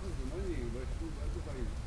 Maninho, vai tu, vai tu, vai.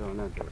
no, not there.